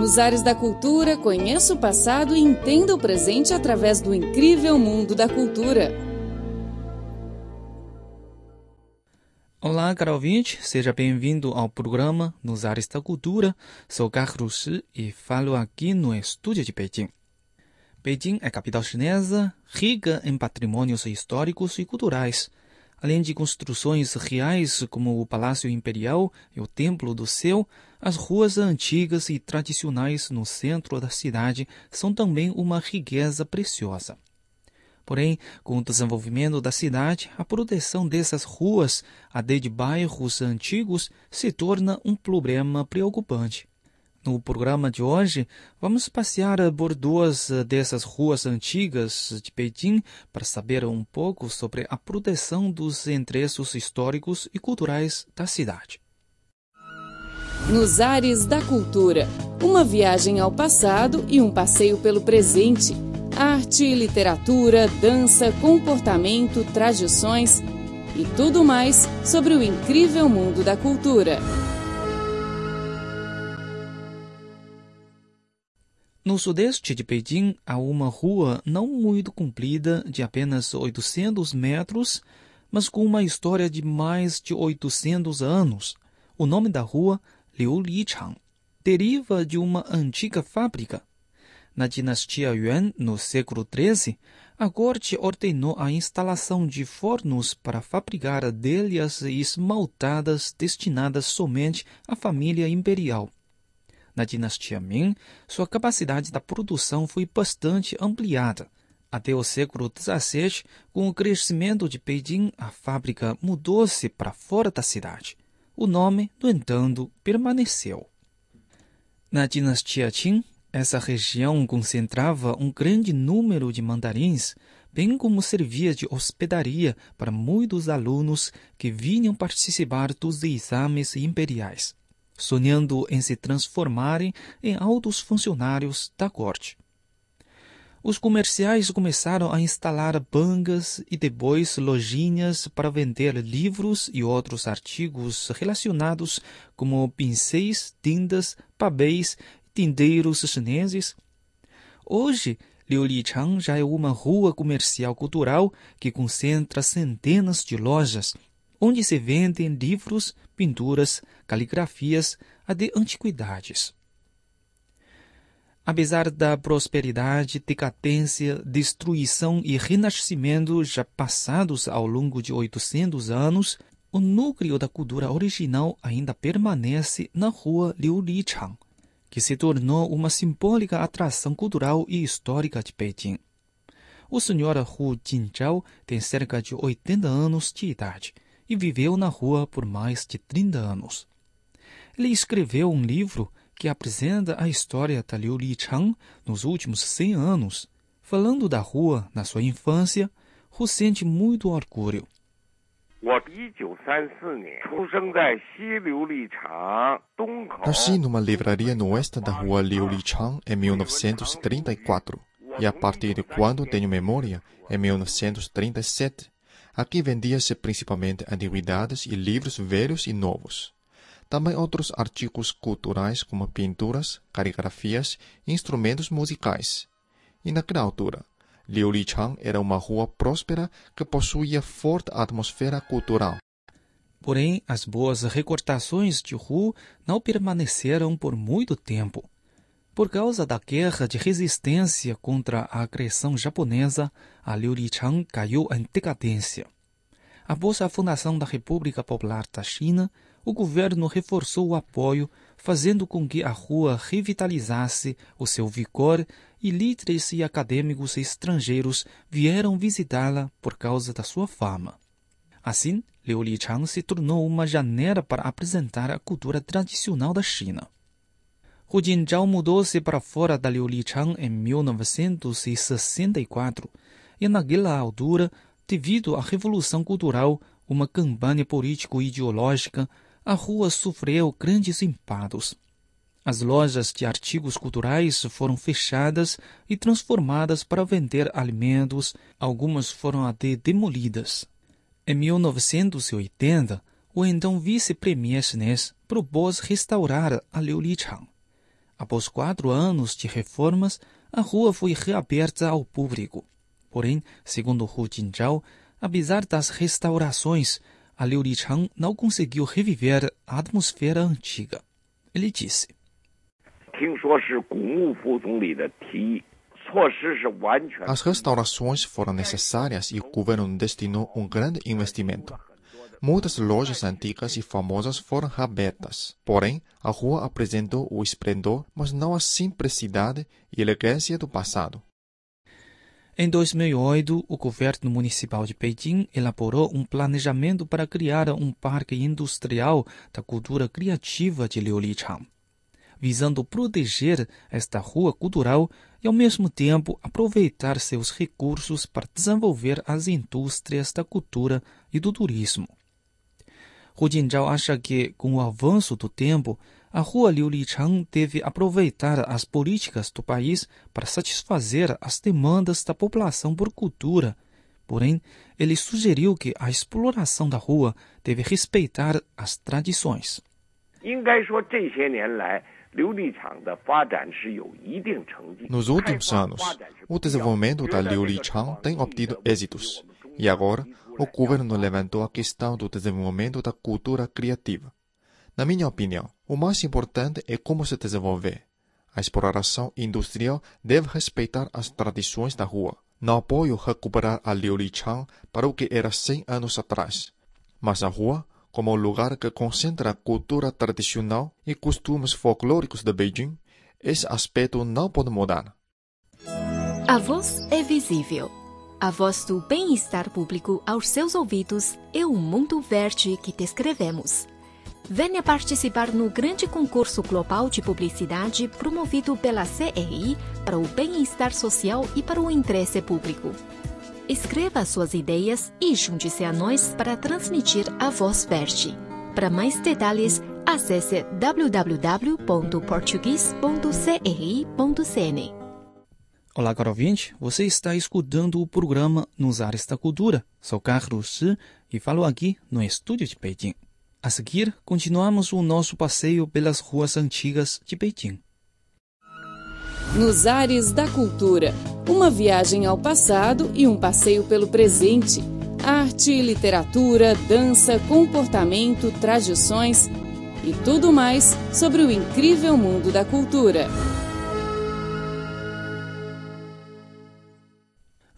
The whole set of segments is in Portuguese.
Nos ares da cultura, conheça o passado e entenda o presente através do incrível mundo da cultura. Olá, caro ouvinte, seja bem-vindo ao programa Nos Ares da Cultura. Sou Carlos Shi e falo aqui no estúdio de Beijing. Beijing é capital chinesa, rica em patrimônios históricos e culturais, além de construções reais como o Palácio Imperial e o Templo do Céu. As ruas antigas e tradicionais no centro da cidade são também uma riqueza preciosa. Porém, com o desenvolvimento da cidade, a proteção dessas ruas, até de bairros antigos, se torna um problema preocupante. No programa de hoje, vamos passear por duas dessas ruas antigas de Pequim para saber um pouco sobre a proteção dos endereços históricos e culturais da cidade. Nos ares da cultura, uma viagem ao passado e um passeio pelo presente. Arte, literatura, dança, comportamento, tradições e tudo mais sobre o incrível mundo da cultura. No sudeste de Beijing há uma rua não muito comprida, de apenas 800 metros, mas com uma história de mais de 800 anos. O nome da rua, Liu Lichang, deriva de uma antiga fábrica. Na dinastia Yuan, no século XIII, a corte ordenou a instalação de fornos para fabricar adelhas esmaltadas destinadas somente à família imperial. Na dinastia Ming, sua capacidade da produção foi bastante ampliada. Até o século XVII, com o crescimento de Beijing, a fábrica mudou-se para fora da cidade. O nome, no entanto, permaneceu. Na dinastia Qing, essa região concentrava um grande número de mandarins, bem como servia de hospedaria para muitos alunos que vinham participar dos exames imperiais sonhando em se transformarem em altos funcionários da corte. Os comerciais começaram a instalar bangas e depois lojinhas para vender livros e outros artigos relacionados como pincéis, tintas, papéis, tindeiros chineses. Hoje, Liulichang já é uma rua comercial cultural que concentra centenas de lojas onde se vendem livros, pinturas, caligrafias, até antiguidades. Apesar da prosperidade, decadência, destruição e renascimento já passados ao longo de 800 anos, o núcleo da cultura original ainda permanece na rua Liu Lichang, que se tornou uma simbólica atração cultural e histórica de Pequim. O senhor Hu Jinzhao tem cerca de 80 anos de idade e viveu na rua por mais de 30 anos. Ele escreveu um livro que apresenta a história da Liu Lichang nos últimos 100 anos. Falando da rua na sua infância, Hu sente muito orgulho. Nasci numa livraria no oeste da rua Liu Lichang em 1934 e a partir de quando tenho memória, em 1937, Aqui vendia-se principalmente antiguidades e livros velhos e novos. Também outros artigos culturais como pinturas, caligrafias e instrumentos musicais. E naquela altura, Liu Lichang era uma rua próspera que possuía forte atmosfera cultural. Porém, as boas recortações de Hu não permaneceram por muito tempo. Por causa da guerra de resistência contra a agressão japonesa, a Liu Lichang caiu em decadência. Após a fundação da República Popular da China, o governo reforçou o apoio, fazendo com que a rua revitalizasse o seu vigor e líderes e acadêmicos estrangeiros vieram visitá-la por causa da sua fama. Assim, Liu Lichang se tornou uma janela para apresentar a cultura tradicional da China. Hu Jintao mudou-se para fora da Liu Lichang em 1964 e naquela altura, devido à Revolução Cultural, uma campanha político-ideológica, a rua sofreu grandes impactos. As lojas de artigos culturais foram fechadas e transformadas para vender alimentos, algumas foram até demolidas. Em 1980, o então vice-premier chinês propôs restaurar a Liu Lichang Após quatro anos de reformas, a rua foi reaberta ao público. Porém, segundo Hu Jintao, apesar das restaurações, a Liu Lichang não conseguiu reviver a atmosfera antiga. Ele disse: As restaurações foram necessárias e o governo destinou um grande investimento. Muitas lojas antigas e famosas foram reabertas. Porém, a rua apresentou o esplendor, mas não a simplicidade e elegância do passado. Em 2008, o governo municipal de Beijing elaborou um planejamento para criar um parque industrial da cultura criativa de Liulichang, visando proteger esta rua cultural e, ao mesmo tempo, aproveitar seus recursos para desenvolver as indústrias da cultura e do turismo. Hu Jintao acha que, com o avanço do tempo, a rua Liu Lichang deve aproveitar as políticas do país para satisfazer as demandas da população por cultura. Porém, ele sugeriu que a exploração da rua deve respeitar as tradições. Nos últimos anos, o desenvolvimento da Liu Lichang tem obtido êxitos. E agora, o governo levantou a questão do desenvolvimento da cultura criativa. Na minha opinião, o mais importante é como se desenvolver. A exploração industrial deve respeitar as tradições da rua. Não apoio recuperar a Liulichang para o que era 100 anos atrás. Mas a rua, como lugar que concentra a cultura tradicional e costumes folclóricos de Beijing, esse aspecto não pode mudar. A voz é visível a voz do bem-estar público aos seus ouvidos é o mundo verde que descrevemos. Venha participar no grande concurso global de publicidade promovido pela CRI para o bem-estar social e para o interesse público. Escreva suas ideias e junte-se a nós para transmitir a voz verde. Para mais detalhes, acesse www.português.cri.cn. Olá, caro ouvinte. Você está escutando o programa Nos Ares da Cultura. Sou Carlos Shi e falo aqui no estúdio de Beijing. A seguir, continuamos o nosso passeio pelas ruas antigas de Beijing. Nos Ares da Cultura. Uma viagem ao passado e um passeio pelo presente. Arte, literatura, dança, comportamento, tradições e tudo mais sobre o incrível mundo da cultura.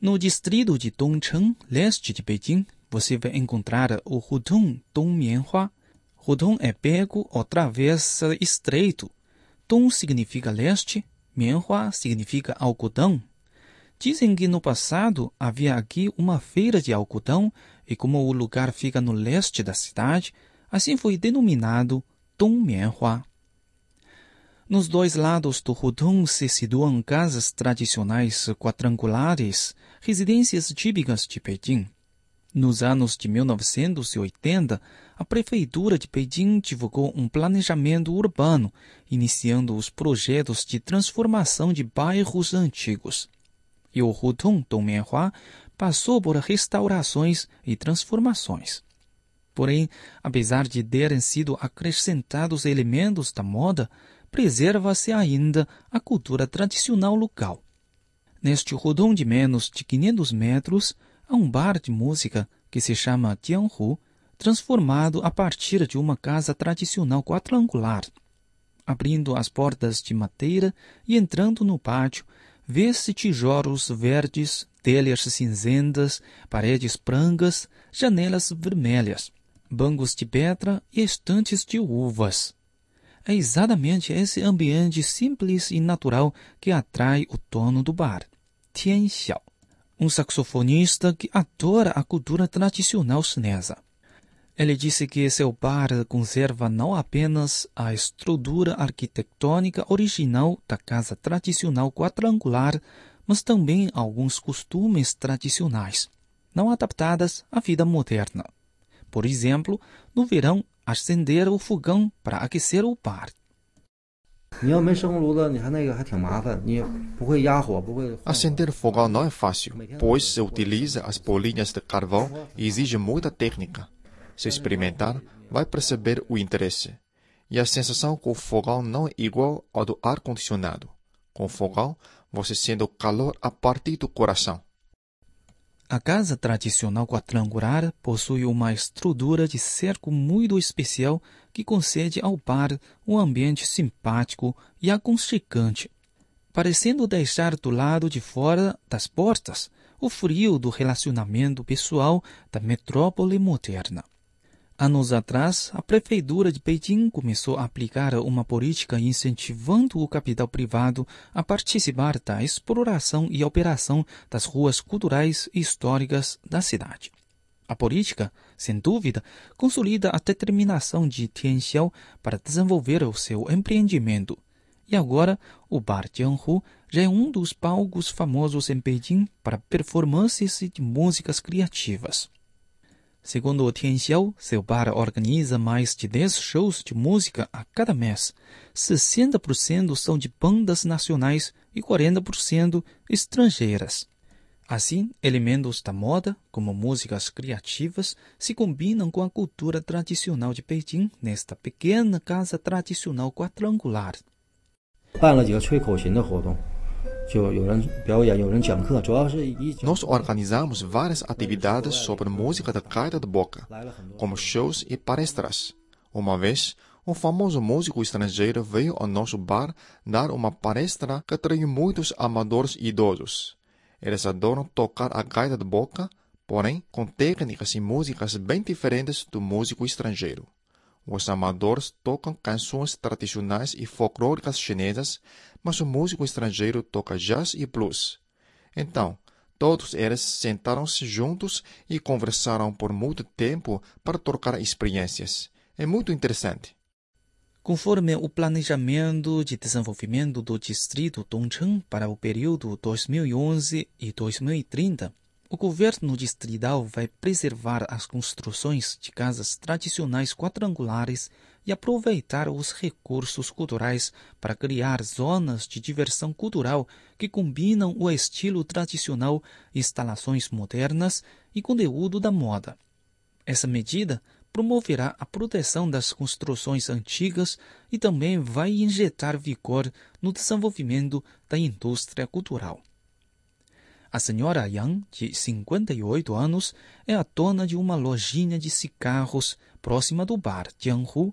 No distrito de Dongcheng, leste de Beijing, você vai encontrar o Hutong Dongmianhua. Hutong é beco ou travessa estreito. Dong significa leste, Mianhua significa algodão. Dizem que no passado havia aqui uma feira de algodão e como o lugar fica no leste da cidade, assim foi denominado Dongmianhua. Nos dois lados do Hudong se situam casas tradicionais quadrangulares, residências típicas de Pequim. Nos anos de 1980, a Prefeitura de Pequim divulgou um planejamento urbano, iniciando os projetos de transformação de bairros antigos. E o Hudong Dongmianhua passou por restaurações e transformações. Porém, apesar de terem sido acrescentados elementos da moda, preserva-se ainda a cultura tradicional local. Neste rodão de menos de 500 metros, há um bar de música que se chama Jianghu, transformado a partir de uma casa tradicional quadrangular. Abrindo as portas de madeira e entrando no pátio, vê-se tijolos verdes, telhas cinzentas, paredes brancas, janelas vermelhas, bancos de pedra e estantes de uvas. É exatamente esse ambiente simples e natural que atrai o dono do bar, Tian Xiao, um saxofonista que adora a cultura tradicional chinesa. Ele disse que seu bar conserva não apenas a estrutura arquitetônica original da casa tradicional quadrangular, mas também alguns costumes tradicionais, não adaptadas à vida moderna. Por exemplo, no verão acender o fogão para aquecer o bar. Acender fogão não é fácil, pois se utiliza as bolinhas de carvão e exige muita técnica. Se experimentar, vai perceber o interesse. E a sensação com o fogão não é igual ao do ar-condicionado. Com o fogão, você sente o calor a partir do coração. A casa tradicional quadrangular possui uma estrutura de cerco muito especial que concede ao bar um ambiente simpático e aconchegante, parecendo deixar do lado de fora das portas o frio do relacionamento pessoal da metrópole moderna. Anos atrás, a prefeitura de Beijing começou a aplicar uma política incentivando o capital privado a participar da exploração e operação das ruas culturais e históricas da cidade. A política, sem dúvida, consolida a determinação de Tian Xiao para desenvolver o seu empreendimento. E agora, o Bar Jianghu já é um dos palcos famosos em Beijing para performances de músicas criativas. Segundo o Tianxiao, seu bar organiza mais de 10 shows de música a cada mês. 60% são de bandas nacionais e 40% estrangeiras. Assim, elementos da moda, como músicas criativas, se combinam com a cultura tradicional de Beijing nesta pequena casa tradicional quadrangular. 办了几个吹口琴的活动。 Nós organizamos várias atividades sobre música da gaita de boca, como shows e palestras. Uma vez, um famoso músico estrangeiro veio ao nosso bar dar uma palestra que atraiu muitos amadores idosos. Eles adoram tocar a gaita de boca, porém com técnicas e músicas bem diferentes do músico estrangeiro. Os amadores tocam canções tradicionais e folclóricas chinesas, mas o músico estrangeiro toca jazz e blues. Então, todos eles sentaram-se juntos e conversaram por muito tempo para trocar experiências. É muito interessante. Conforme o planejamento de desenvolvimento do distrito Dongcheng para o período 2011 e 2030, o governo distrital vai preservar as construções de casas tradicionais quadrangulares e aproveitar os recursos culturais para criar zonas de diversão cultural que combinam o estilo tradicional, instalações modernas e conteúdo da moda. Essa medida promoverá a proteção das construções antigas e também vai injetar vigor no desenvolvimento da indústria cultural. A senhora Yang, de 58 anos, é a dona de uma lojinha de cigarros próxima do bar Jianghu.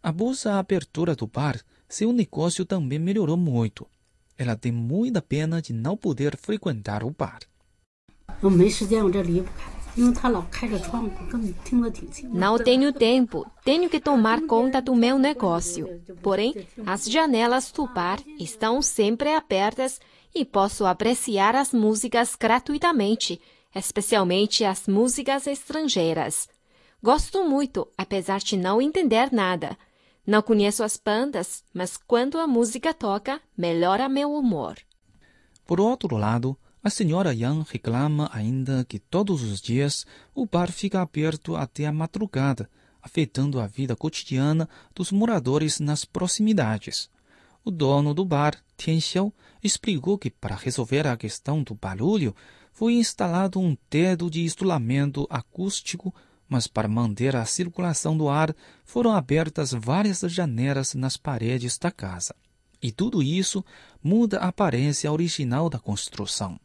Após a abertura do bar, seu negócio também melhorou muito. Ela tem muita pena de não poder frequentar o bar. Não tenho tempo, tenho que tomar conta do meu negócio. Porém, as janelas do bar estão sempre abertas e posso apreciar as músicas gratuitamente, especialmente as músicas estrangeiras. Gosto muito, apesar de não entender nada. Não conheço as bandas, mas quando a música toca, melhora meu humor. Por outro lado, a senhora Yang reclama ainda que todos os dias o bar fica aberto até a madrugada, afetando a vida cotidiana dos moradores nas proximidades. O dono do bar, Tian Xiao, explicou que para resolver a questão do barulho foi instalado um teto de isolamento acústico, mas para manter a circulação do ar foram abertas várias janelas nas paredes da casa. E tudo isso muda a aparência original da construção.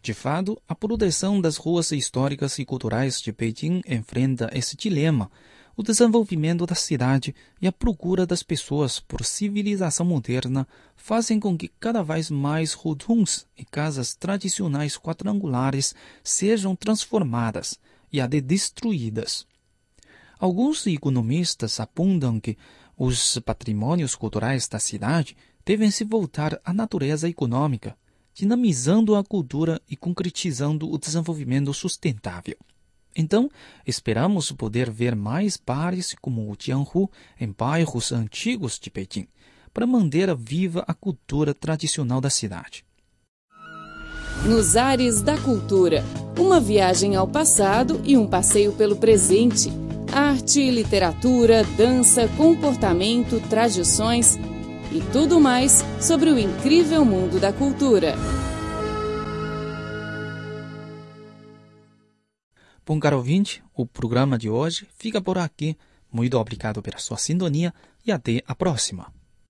De fato, a proteção das ruas históricas e culturais de Beijing enfrenta esse dilema o desenvolvimento da cidade e a procura das pessoas por civilização moderna fazem com que cada vez mais rotunds e casas tradicionais quadrangulares sejam transformadas e até destruídas. Alguns economistas apontam que os patrimônios culturais da cidade devem se voltar à natureza econômica, dinamizando a cultura e concretizando o desenvolvimento sustentável. Então, esperamos poder ver mais bares como o Jianghu em bairros antigos de Pequim, para manter viva a cultura tradicional da cidade. Nos ares da cultura, uma viagem ao passado e um passeio pelo presente. Arte, literatura, dança, comportamento, tradições e tudo mais sobre o incrível mundo da cultura. Bom, caro ouvinte, o programa de hoje fica por aqui. Muito obrigado pela sua sintonia e até a próxima.